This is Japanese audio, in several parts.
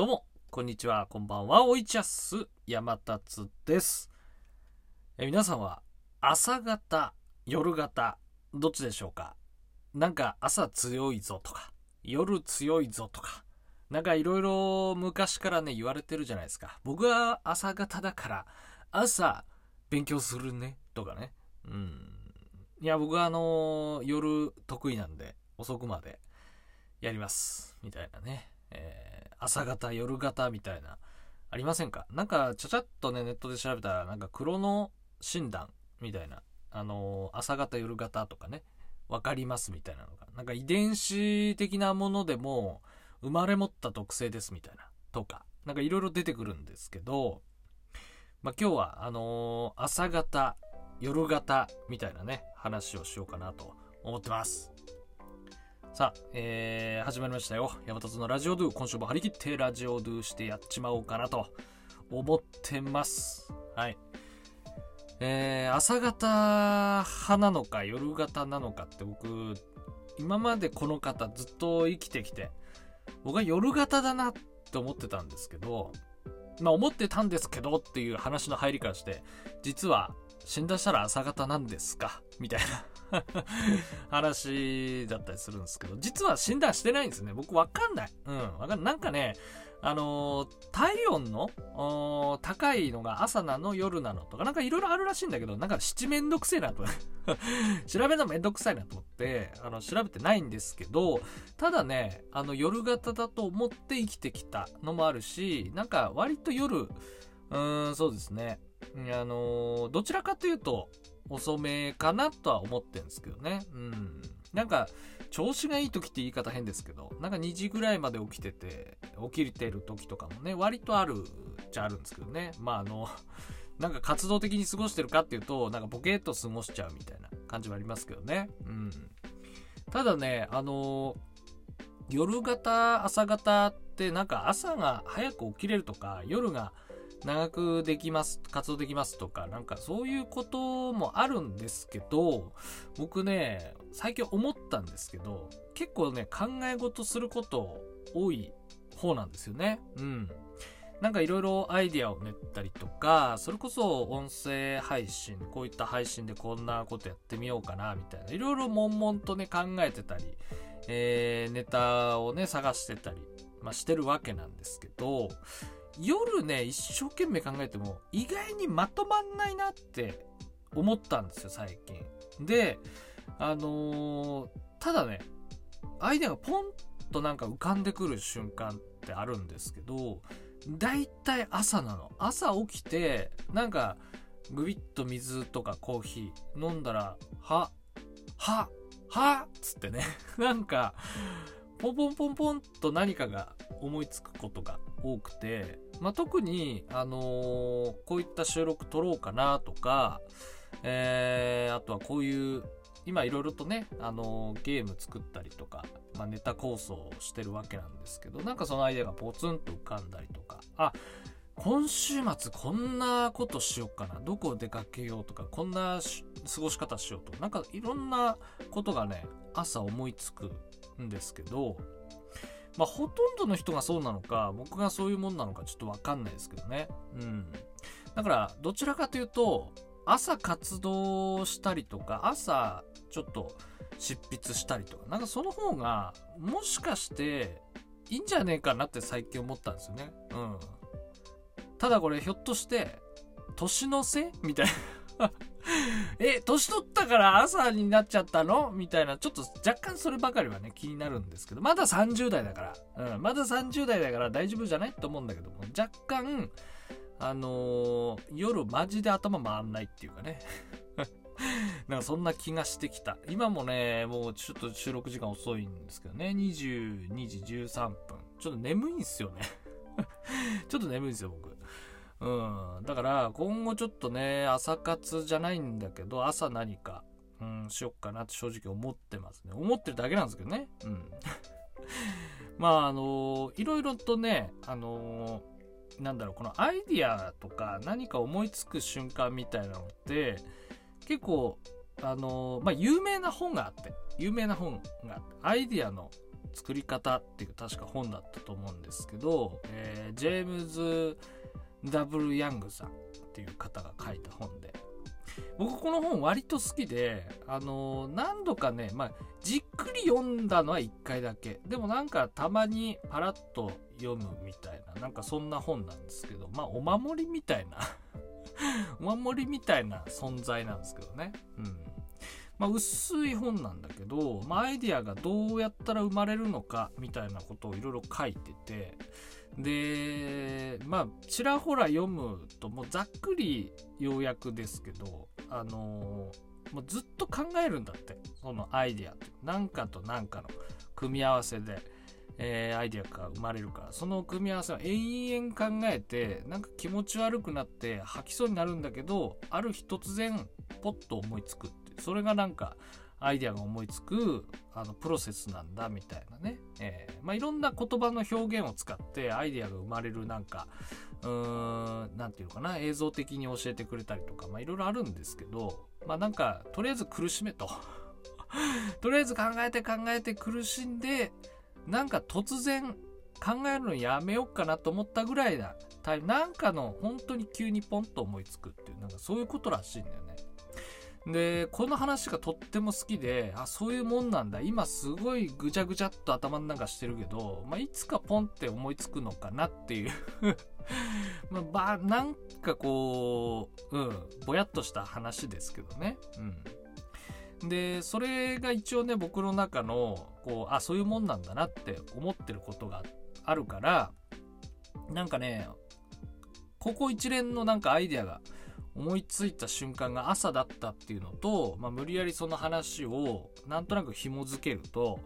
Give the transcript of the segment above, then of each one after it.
どうも、こんにちは、こんばんは、おいちゃす、山達です。え皆さんは、朝方、夜型、どっちでしょうか？なんか朝強いぞとか、夜強いぞとか、なんかいろいろ昔からね、言われてるじゃないですか。僕は朝方だから、朝勉強するね、とかね。うん。いや、僕はあの夜得意なんで、遅くまでやります。みたいなね。えー朝方、夜型みたいな、ありませんか？なんか、ちゃちゃっとね、ネットで調べたら、なんか、黒の診断みたいな、あのー朝型、夜型とかね、わかりますみたいなのが、なんか遺伝子的なものでも、生まれ持った特性ですみたいな、とか、なんかいろいろ出てくるんですけど、まあ、今日は、あのー朝型、夜型みたいなね、話をしようかなと思ってます。さあ、えー、始まりましたよ。山立のラジオドゥ。今週も張り切ってラジオドゥしてやっちまおうかなと思ってます。はい。えー、朝方派なのか夜型なのかって僕、今までこの方ずっと生きてきて、僕は夜型だなって思ってたんですけど、まあ思ってたんですけどっていう話の入りからして、実は死んだしたら朝方なんですか？みたいな 話だったりするんですけど、実は診断してないんですね。僕わかんない。うん、わかんない。なんかね、あのー体温の高いのが朝なの夜なのとか、なんかいろいろあるらしいんだけど、なんか七めんどくせえなと。調べるのめんどくさいなと思って、あの、調べてないんですけど、ただね、あの、夜型だと思って生きてきたのもあるし、なんか割と夜、うーん、そうですね。あのーどちらかというと、遅めかなとは思ってるんですけどね。うん。なんか、調子がいい時って言い方変ですけど、なんか2時ぐらいまで起きてて、起きてる時とかもね、割とあるっちゃあるんですけどね。まああの、なんか活動的に過ごしてるかっていうと、なんかボケーっと過ごしちゃうみたいな感じはありますけどね。うん。ただね、あの夜型、朝型ってなんか朝が早く起きれるとか、夜が長くできます、活動できますとか、なんかそういうこともあるんですけど、僕ね、最近思ったんですけど、結構ね、考え事すること多い方なんですよね。うん。なんかいろいろアイディアを練ったりとか、それこそ音声配信、こういった配信でこんなことやってみようかな、みたいな。いろいろ悶々とね、考えてたり、えー、ネタをね、探してたり、まあ、してるわけなんですけど、夜ね、一生懸命考えても、意外にまとまんないなって思ったんですよ、最近。で、あのーただね、アイデアがポンとなんか浮かんでくる瞬間ってあるんですけど、だいたい朝なの。朝起きて、なんか、ぐびっと水とかコーヒー飲んだら、は、は、はっつってね。なんか、ポンポンポンポンと何かが思いつくことが多くて、まあ、特に、あのーこういった収録撮ろうかなとか、えー、あとはこういう、今いろいろとね、あのーゲーム作ったりとか、まあ、ネタ構想をしてるわけなんですけど、なんかそのアイデアがポツンと浮かんだりとか、あ、今週末こんなことしようかな、どこ出かけようとか、こんな過ごし方しようとか、なんかいろんなことがね、朝思いつくんですけど、まあ、ほとんどの人がそうなのか、僕がそういうもんなのかちょっとわかんないですけどね。うん。だから、どちらかというと、朝活動したりとか、朝ちょっと執筆したりとか、なんかその方が、もしかして、いいんじゃねえかなって最近思ったんですよね。うん。ただこれ、ひょっとして、年の瀬？みたいな。え、年取ったから朝になっちゃったの？みたいな、ちょっと若干そればかりはね、気になるんですけど、まだ30代だから、うん、まだ30代だから大丈夫じゃないと思うんだけども、若干、あのー夜マジで頭回んないっていうかね。なんかそんな気がしてきた。今もね、もうちょっと収録時間遅いんですけどね、22時13分。ちょっと眠いんすよね。ちょっと眠いんですよ、僕。うん。だから、今後ちょっとね、朝活じゃないんだけど、朝何か、うん、しよっかなって正直思ってますね。思ってるだけなんですけどね。うん。まあ、あのいろいろとね、あのなんだろう、このアイディアとか何か思いつく瞬間みたいなのって、結構、あのまあ、有名な本があって、有名な本が、アイディアの作り方っていう確か本だったと思うんですけど、えー、ジェームズ・ W・ ヤングさんっていう方が書いた本で僕この本割と好きで、あのー、何度かね、まあ、じっくり読んだのは1回だけ。でもなんかたまにパラッと読むみたいな、なんかそんな本なんですけど、まあお守りみたいな お守りみたいな存在なんですけどね。うん。まあ、薄い本なんだけど、まあ、アイディアがどうやったら生まれるのかみたいなことをいろいろ書いてて、で、まあ、ちらほら読むと、もうざっくり要約ですけど、あの、もうずっと考えるんだって、そのアイディアって。何かと何かの組み合わせで。えー、アイデアが生まれるからその組み合わせを延々考えてなんか気持ち悪くなって吐きそうになるんだけどある日突然ポッと思いつくってそれがなんかアイデアが思いつくあのプロセスなんだみたいなね、えーまあ、いろんな言葉の表現を使ってアイデアが生まれるなんかうーんなんていうのかな映像的に教えてくれたりとかまあいろいろあるんですけどまあなんかとりあえず苦しめと とりあえず考えて考えて苦しんでなんか突然考えるのやめようかなと思ったぐらいだ。なんかの本当に急にポンと思いつくっていう、なんかそういうことらしいんだよね。で、この話がとっても好きで、あ、そういうもんなんだ。今すごいぐちゃぐちゃっと頭の中してるけど、まあ、いつかポンって思いつくのかなっていう まあ、なんかこう、うん、ぼやっとした話ですけどね。うん。で、それが一応ね、僕の中の、こう、あ、そういうもんなんだなって思ってることがあるから、なんかね、ここ一連のなんかアイデアが思いついた瞬間が朝だったっていうのと、まあ、無理やりその話をなんとなく紐づけると、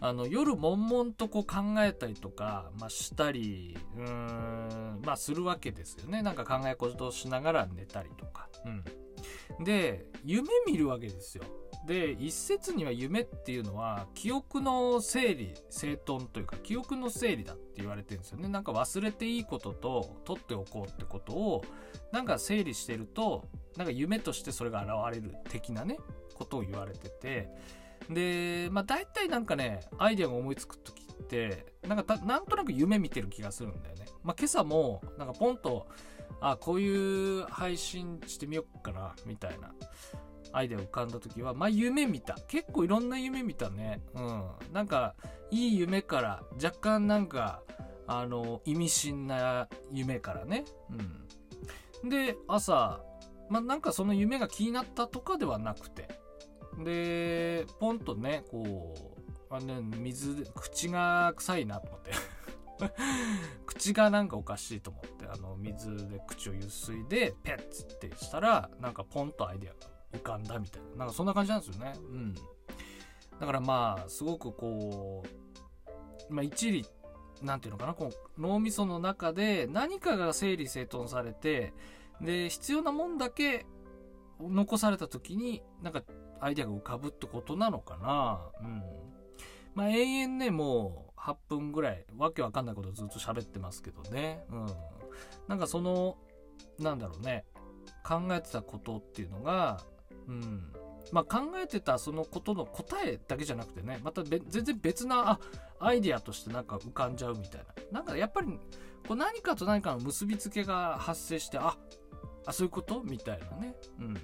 あの、夜悶々とこう考えたりとか、まあ、したり、うーん、まあ、するわけですよね。なんか考え事をしながら寝たりとか。うん。で、夢見るわけですよ。で一説には夢っていうのは記憶の整理整頓というか記憶の整理だって言われてるんですよね。なんか忘れていいことと取っておこうってことをなんか整理してるとなんか夢としてそれが現れる的なねことを言われてて。でまあ大体なんかねアイデアが思いつく時ってなんかなんとなく夢見てる気がするんだよね。まあ今朝もなんかポンとあこういう配信してみよっかなみたいな。アイデア浮かんだ時は、まあ夢見た。結構いろんな夢見たね。うん。なんか、いい夢から、若干なんか、あの、意味深な夢からね。うん。で、朝、まあなんかその夢が気になったとかではなくて。で、ポンとね、こう、あ、ね、水、口が臭いなと思って。口がなんかおかしいと思って、あの、水で口をゆすいで、ペッつってしたら、なんかポンとアイデアが浮かんだみたいな。なんかそんな感じなんですよね。うん。だからまあ、すごくこう、まあ一理、なんていうのかな、こう脳みその中で何かが整理整頓されて、で、必要なもんだけ残された時に、なんかアイデアが浮かぶってことなのかな。うん。まあ永遠ね、もう8分ぐらい、わけわかんないことずっと喋ってますけどね。うん。なんかその、なんだろうね、考えてたことっていうのが、うん。まあ、考えてたそのことの答えだけじゃなくてね、また全然別な、あ、アイディアとしてなんか浮かんじゃうみたいな。なんかやっぱり、こう何かと何かの結びつけが発生して、あ、あ、そういうことみたいなね。うん。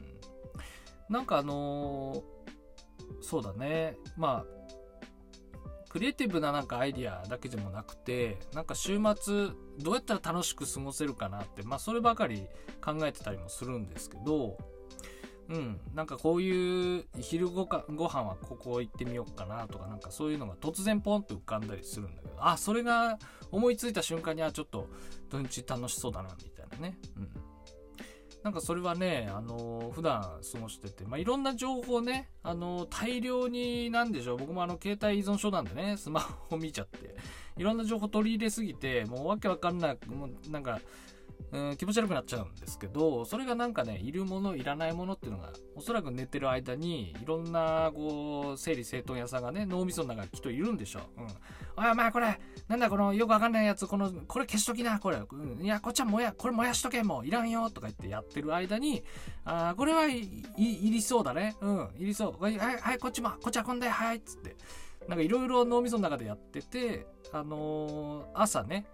なんかあのー、そうだね。まあ、クリエイティブななんかアイディアだけでもなくて、なんか週末どうやったら楽しく過ごせるかなって、まあそればかり考えてたりもするんですけど、うん、なんかこういう昼ごかご飯はここ行ってみようかなとかなんかそういうのが突然ポンと浮かんだりするんだけどあそれが思いついた瞬間にはちょっと土日楽しそうだなみたいなね、うん、なんかそれはね、あのー、普段過ごしてて、まあ、いろんな情報ね、あのー、大量になんでしょう、僕もあの、携帯依存症なんでね、スマホ見ちゃって、いろんな情報取り入れすぎて、もうわけわかんない、もうなんか、うん、気持ち悪くなっちゃうんですけど、それがなんかね、いるもの、いらないものっていうのが、おそらく寝てる間に、いろんな、こう、整理整頓屋さんがね、脳みその中にきっといるんでしょう。うん。おいお前これ、なんだこの、よくわかんないやつ、この、これ消しときな、これ。うん、いや、こっちはもや、これ燃やしとけ、もう、いらんよ、とか言ってやってる間に、あこれはい、い、いりそうだね。うん、いりそう。はい、はい、こっちも、こっち運んで、はい、つって。なんかいろいろ脳みその中でやってて、あのー朝ね、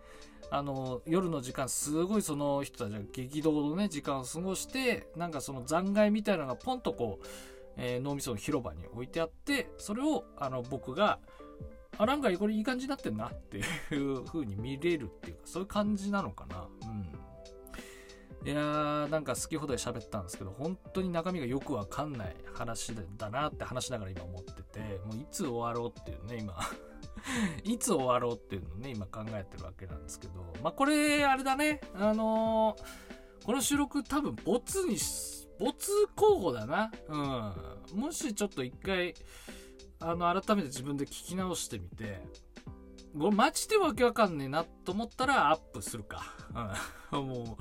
あの夜の時間すごいその人たちが激動のね時間を過ごしてなんかその残骸みたいなのがポンとこう、えー脳みその広場に置いてあってそれをあの僕があなんかこれいい感じになってんなっていう風に見れるっていうかそういう感じなのかな。うん。いやーなんか好き放題喋ったんですけど本当に中身がよくわかんない話だなって話しながら今思っててもういつ終わろうっていうね今。いつ終わろうっていうのをね今考えてるわけなんですけどまあこれあれだねあのーこの収録多分ボツにしボツ候補だなうんもしちょっと一回あの改めて自分で聞き直してみてこれマジでわけわかんねえなと思ったらアップするか。うん、も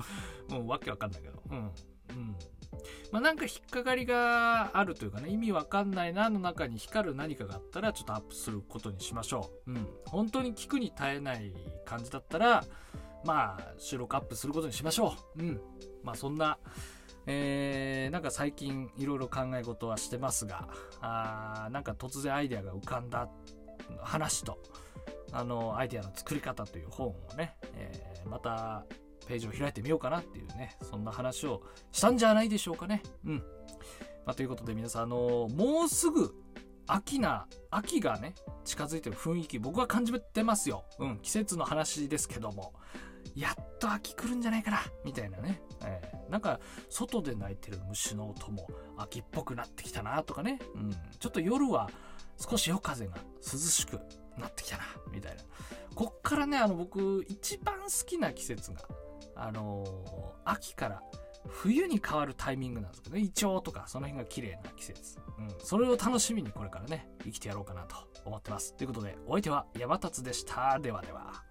う、もうわけわかんないけど。うん。うん。まあなんか引っかかりがあるというかね、意味わかんないなの中に光る何かがあったらちょっとアップすることにしましょう。うん。本当に聞くに耐えない感じだったら、まあ収録アップすることにしましょう。うん。まあそんな、えー、なんか最近いろいろ考え事はしてますが、あーなんか突然アイデアが浮かんだ話と、あの、アイデアの作り方という本をね、えーまたページを開いてみようかなっていうね、そんな話をしたんじゃないでしょうかね。うん。まあ、ということで皆さん、あのもうすぐ秋な、秋がね、近づいてる雰囲気、僕は感じてますよ。うん、季節の話ですけども。やっと秋来るんじゃないかな、みたいなね。えーなんか、外で鳴いてる虫の音も秋っぽくなってきたな、とかね。うん、ちょっと夜は少し夜風が涼しくなってきたな、みたいな。こっからね、あの、僕、一番好きな季節が、あのー秋から冬に変わるタイミングなんですけどね、イチョウとか、その辺が綺麗な季節。うん。それを楽しみにこれからね、生きてやろうかなと思ってます。ということで、お相手は山達でした。ではでは。